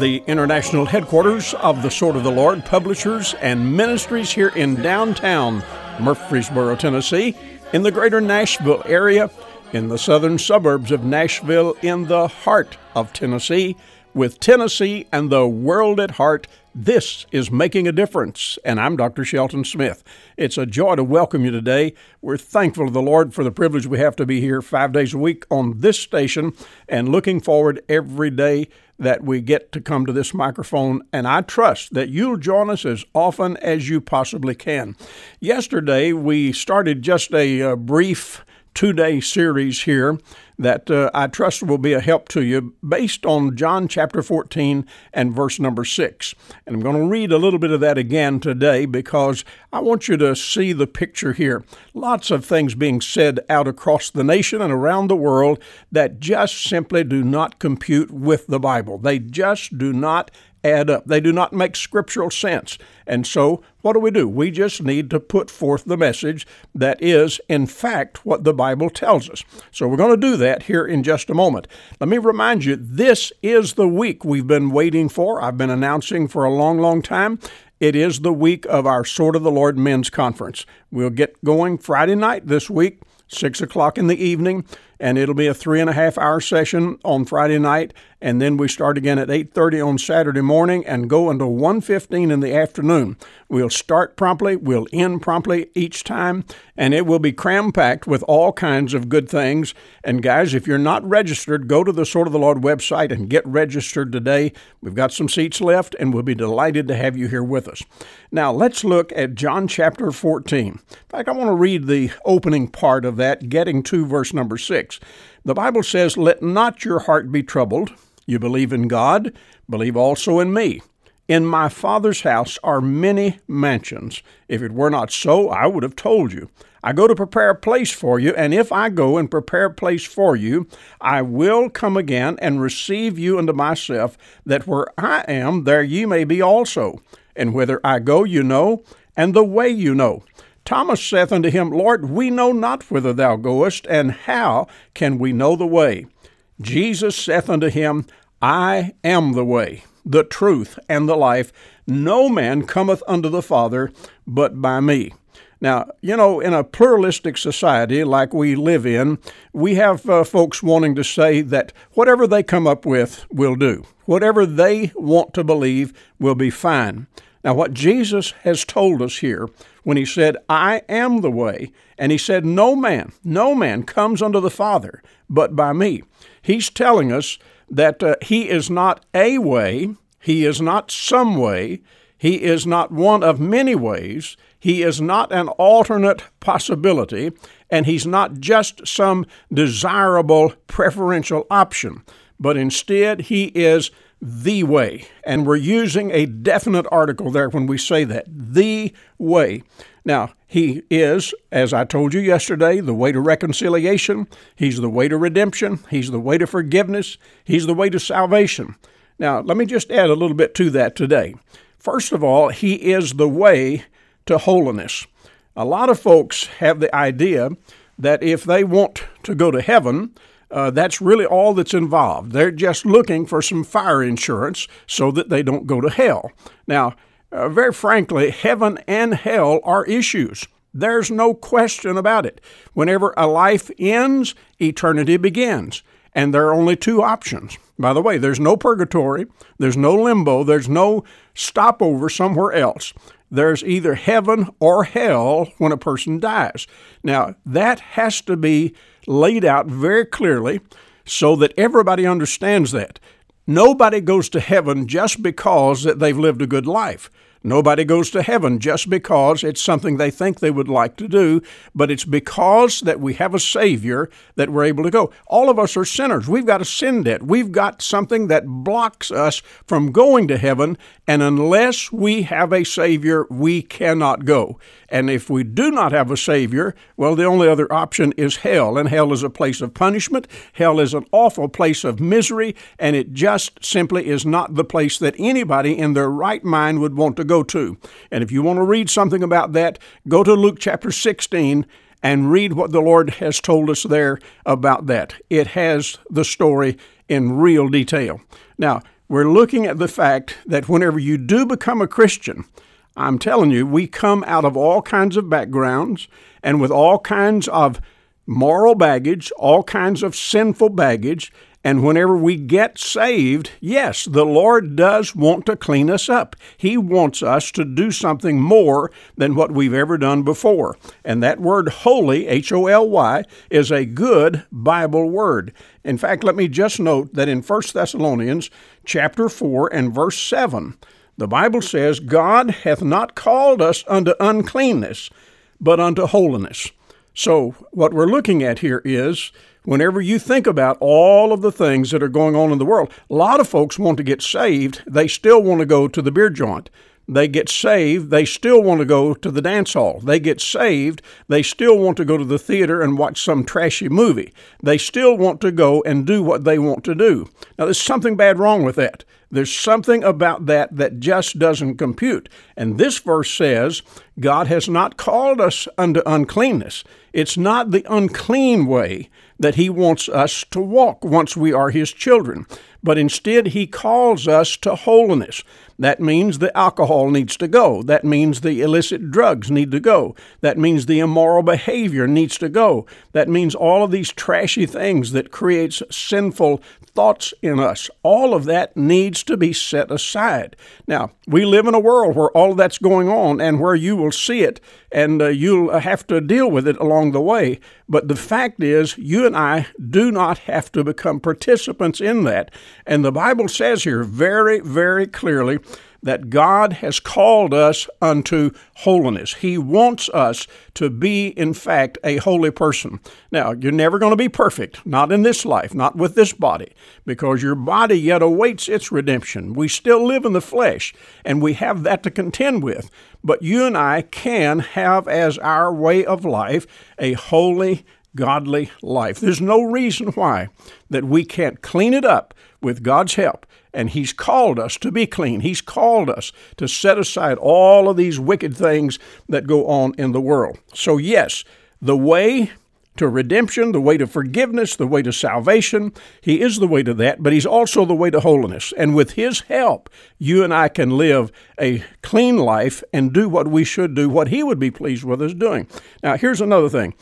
the international headquarters of the Sword of the Lord Publishers and Ministries here in downtown Murfreesboro, Tennessee, in the greater Nashville area, in the southern suburbs of Nashville, in the heart of Tennessee, with Tennessee and the world at heart, this is Making a Difference, and I'm Dr. Shelton Smith. It's a joy to welcome you today. We're thankful to the Lord for the privilege we have to be here five days a week on this station and looking forward every day that we get to come to this microphone. And I trust that you'll join us as often as you possibly can. Yesterday, we started just a, a brief two day series here that uh, I trust will be a help to you based on John chapter 14 and verse number 6. And I'm going to read a little bit of that again today because I want you to see the picture here. Lots of things being said out across the nation and around the world that just simply do not compute with the Bible. They just do not add up. They do not make scriptural sense. And so, what do we do? We just need to put forth the message that is, in fact, what the Bible tells us. So, we're going to do that here in just a moment. Let me remind you this is the week we've been waiting for. I've been announcing for a long, long time. It is the week of our Sword of the Lord Men's Conference. We'll get going Friday night this week, 6 o'clock in the evening and it'll be a three and a half hour session on Friday night, and then we start again at 8:30 on Saturday morning and go until 1:15 in the afternoon. We'll start promptly, we'll end promptly each time, and it will be cram packed with all kinds of good things. And guys, if you're not registered, go to the Sword of the Lord website and get registered today. We've got some seats left, and we'll be delighted to have you here with us. Now let's look at John chapter 14. In fact, I want to read the opening part of that, getting to verse number six. 6. The Bible says, Let not your heart be troubled. You believe in God, believe also in me. In my Father's house are many mansions. If it were not so, I would have told you. I go to prepare a place for you, and if I go and prepare a place for you, I will come again and receive you unto myself, that where I am, there ye may be also. And whither I go, you know, and the way you know. Thomas saith unto him, Lord, we know not whither thou goest, and how can we know the way? Jesus saith unto him, I am the way, the truth, and the life. No man cometh unto the Father but by me. Now, you know, in a pluralistic society like we live in, we have uh, folks wanting to say that whatever they come up with will do. Whatever they want to believe will be fine. Now, what Jesus has told us here when he said, I am the way, and he said, No man, no man comes unto the Father but by me. He's telling us that uh, he is not a way, he is not some way, he is not one of many ways, he is not an alternate possibility, and he's not just some desirable preferential option, but instead he is the way. And we're using a definite article there when we say that the way. Now, he is, as I told you yesterday, the way to reconciliation. He's the way to redemption. He's the way to forgiveness. He's the way to salvation. Now, let me just add a little bit to that today. First of all, he is the way to holiness. A lot of folks have the idea that if they want to go to heaven, uh, that's really all that's involved. They're just looking for some fire insurance so that they don't go to hell. Now, uh, very frankly, heaven and hell are issues. There's no question about it. Whenever a life ends, eternity begins. And there are only two options. By the way, there's no purgatory, there's no limbo, there's no stopover somewhere else. There's either heaven or hell when a person dies. Now, that has to be laid out very clearly so that everybody understands that. Nobody goes to heaven just because that they've lived a good life. Nobody goes to heaven just because it's something they think they would like to do, but it's because that we have a Savior that we're able to go. All of us are sinners. We've got a sin debt. We've got something that blocks us from going to heaven, and unless we have a Savior, we cannot go. And if we do not have a Savior, well, the only other option is hell. And hell is a place of punishment. Hell is an awful place of misery. And it just simply is not the place that anybody in their right mind would want to go to. And if you want to read something about that, go to Luke chapter 16 and read what the Lord has told us there about that. It has the story in real detail. Now, we're looking at the fact that whenever you do become a Christian, I'm telling you, we come out of all kinds of backgrounds and with all kinds of moral baggage, all kinds of sinful baggage, and whenever we get saved, yes, the Lord does want to clean us up. He wants us to do something more than what we've ever done before. And that word holy, H O L Y, is a good Bible word. In fact, let me just note that in 1 Thessalonians chapter 4 and verse 7, the Bible says, God hath not called us unto uncleanness, but unto holiness. So, what we're looking at here is whenever you think about all of the things that are going on in the world, a lot of folks want to get saved. They still want to go to the beer joint. They get saved. They still want to go to the dance hall. They get saved. They still want to go to the theater and watch some trashy movie. They still want to go and do what they want to do. Now, there's something bad wrong with that. There's something about that that just doesn't compute. And this verse says, God has not called us unto uncleanness. It's not the unclean way that He wants us to walk once we are His children, but instead He calls us to holiness. That means the alcohol needs to go. That means the illicit drugs need to go. That means the immoral behavior needs to go. That means all of these trashy things that creates sinful thoughts in us. All of that needs to be set aside. Now, we live in a world where all of that's going on and where you will see it and uh, you'll have to deal with it along the way. But the fact is, you and I do not have to become participants in that. And the Bible says here very, very clearly that God has called us unto holiness. He wants us to be, in fact, a holy person. Now, you're never going to be perfect, not in this life, not with this body, because your body yet awaits its redemption. We still live in the flesh, and we have that to contend with. But you and I can have as our way of life a holy, godly life. There's no reason why that we can't clean it up with God's help and He's called us to be clean. He's called us to set aside all of these wicked things that go on in the world. So, yes, the way to redemption, the way to forgiveness, the way to salvation, He is the way to that, but He's also the way to holiness. And with His help, you and I can live a clean life and do what we should do, what He would be pleased with us doing. Now, here's another thing.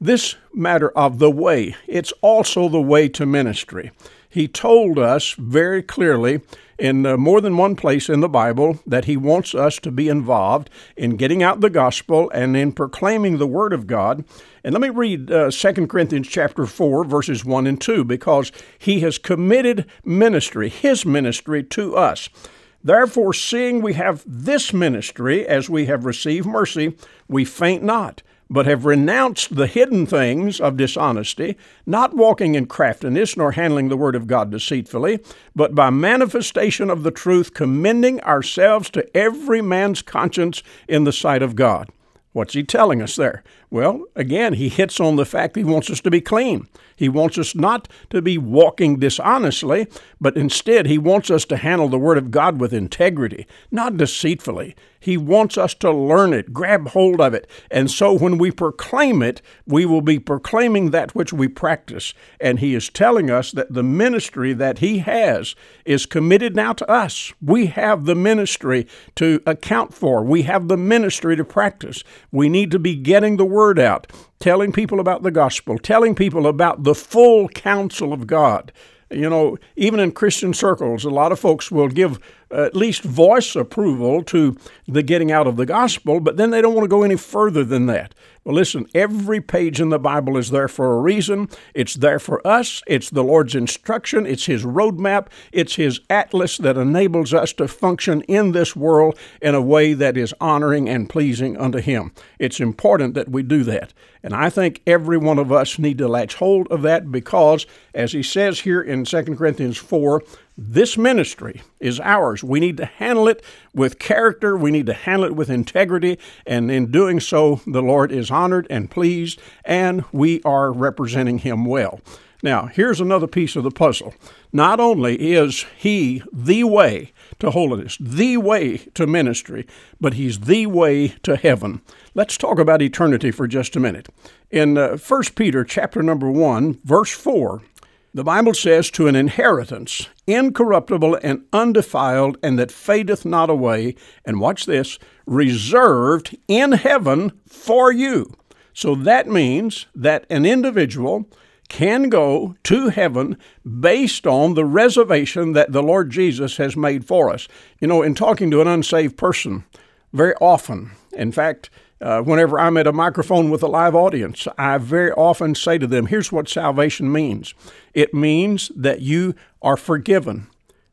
This matter of the way, it's also the way to ministry he told us very clearly in uh, more than one place in the Bible that he wants us to be involved in getting out the gospel and in proclaiming the word of God. And let me read uh, 2 Corinthians chapter 4 verses 1 and 2 because he has committed ministry, his ministry to us. Therefore, seeing we have this ministry as we have received mercy, we faint not but have renounced the hidden things of dishonesty, not walking in craftiness, nor handling the word of God deceitfully, but by manifestation of the truth, commending ourselves to every man's conscience in the sight of God. What's he telling us there? Well, again, he hits on the fact he wants us to be clean. He wants us not to be walking dishonestly, but instead he wants us to handle the Word of God with integrity, not deceitfully. He wants us to learn it, grab hold of it. And so when we proclaim it, we will be proclaiming that which we practice. And He is telling us that the ministry that He has is committed now to us. We have the ministry to account for, we have the ministry to practice. We need to be getting the word out, telling people about the gospel, telling people about the full counsel of God. You know, even in Christian circles, a lot of folks will give at least voice approval to the getting out of the gospel, but then they don't want to go any further than that. Well, listen, every page in the Bible is there for a reason. It's there for us. It's the Lord's instruction. It's His roadmap. It's His atlas that enables us to function in this world in a way that is honoring and pleasing unto Him. It's important that we do that. And I think every one of us need to latch hold of that because, as He says here in 2 Corinthians 4, this ministry is ours. We need to handle it with character. We need to handle it with integrity. And in doing so, the Lord is honored and pleased, and we are representing Him well. Now, here's another piece of the puzzle. Not only is He the way to holiness, the way to ministry, but He's the way to heaven. Let's talk about eternity for just a minute. In uh, 1 Peter chapter number 1, verse 4, the Bible says, To an inheritance, incorruptible and undefiled, and that fadeth not away, and watch this, reserved in heaven for you. So that means that an individual can go to heaven based on the reservation that the Lord Jesus has made for us. You know, in talking to an unsaved person, very often, in fact, uh, whenever I'm at a microphone with a live audience, I very often say to them, here's what salvation means it means that you are forgiven.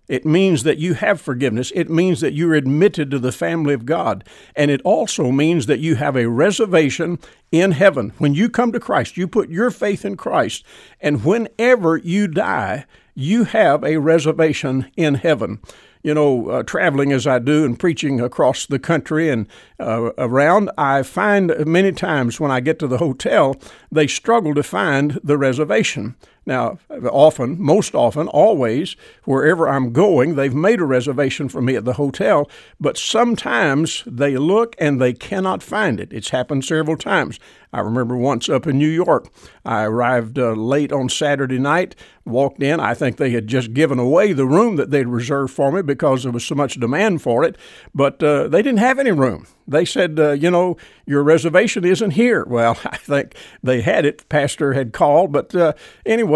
It means that you have forgiveness. It means that you're admitted to the family of God. And it also means that you have a reservation in heaven. When you come to Christ, you put your faith in Christ. And whenever you die, you have a reservation in heaven you know, uh, traveling as I do and preaching across the country and uh, around, I find many times when I get to the hotel, they struggle to find the reservation. Now, often, most often, always, wherever I'm going, they've made a reservation for me at the hotel, but sometimes they look and they cannot find it. It's happened several times. I remember once up in New York, I arrived uh, late on Saturday night, walked in. I think they had just given away the room that they'd reserved for me because there was so much demand for it, but uh, they didn't have any room. They said, uh, you know, your reservation isn't here. Well, I think they had it. Pastor had called, but uh,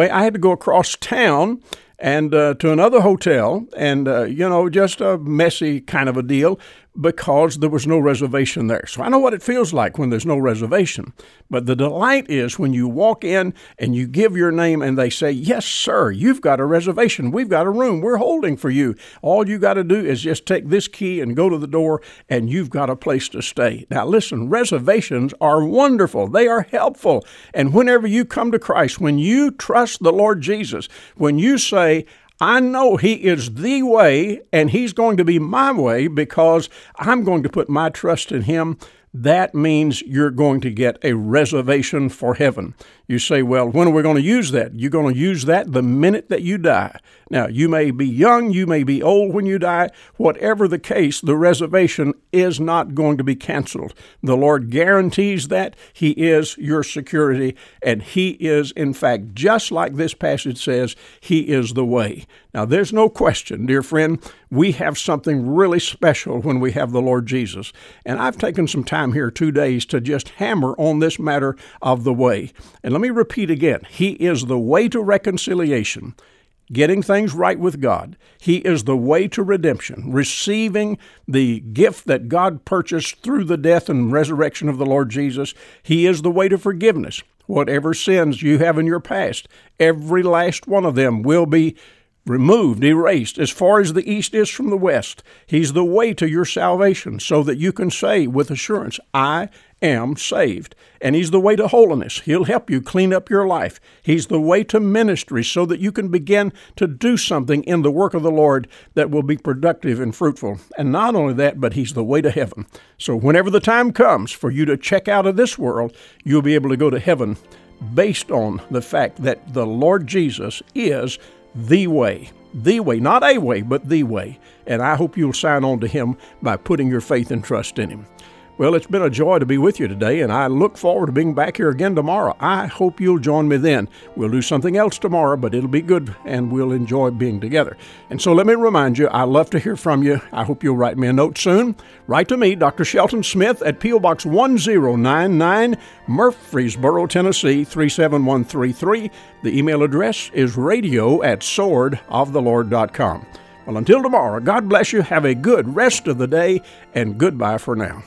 I had to go across town and uh, to another hotel, and uh, you know, just a messy kind of a deal because there was no reservation there. So I know what it feels like when there's no reservation. But the delight is when you walk in and you give your name and they say, Yes, sir, you've got a reservation. We've got a room. We're holding for you. All you got to do is just take this key and go to the door and you've got a place to stay. Now, listen, reservations are wonderful, they are helpful. And whenever you come to Christ, when you trust the Lord Jesus, when you say, I know He is the way, and He's going to be my way because I'm going to put my trust in Him that means you're going to get a reservation for heaven. You say, well, when are we going to use that? You're going to use that the minute that you die. Now, you may be young, you may be old when you die. Whatever the case, the reservation is not going to be canceled. The Lord guarantees that. He is your security, and He is, in fact, just like this passage says, He is the way. Now, there's no question, dear friend, we have something really special when we have the Lord Jesus. And I've taken some time here, two days, to just hammer on this matter of the way. And let me repeat again He is the way to reconciliation getting things right with God. He is the way to redemption, receiving the gift that God purchased through the death and resurrection of the Lord Jesus. He is the way to forgiveness. Whatever sins you have in your past, every last one of them will be removed, erased, as far as the east is from the west. He's the way to your salvation so that you can say with assurance, I am saved. And He's the way to holiness. He'll help you clean up your life. He's the way to ministry so that you can begin to do something in the work of the Lord that will be productive and fruitful. And not only that, but He's the way to heaven. So whenever the time comes for you to check out of this world, you'll be able to go to heaven based on the fact that the Lord Jesus is the way. The way, not a way, but the way. And I hope you'll sign on to Him by putting your faith and trust in Him. Well, it's been a joy to be with you today, and I look forward to being back here again tomorrow. I hope you'll join me then. We'll do something else tomorrow, but it'll be good, and we'll enjoy being together. And so let me remind you, I love to hear from you. I hope you'll write me a note soon. Write to me, Dr. Shelton Smith, at P.O. Box 1099, Murfreesboro, Tennessee 37133. The email address is radio at swordoftheLord.com. Well, until tomorrow, God bless you. Have a good rest of the day, and goodbye for now.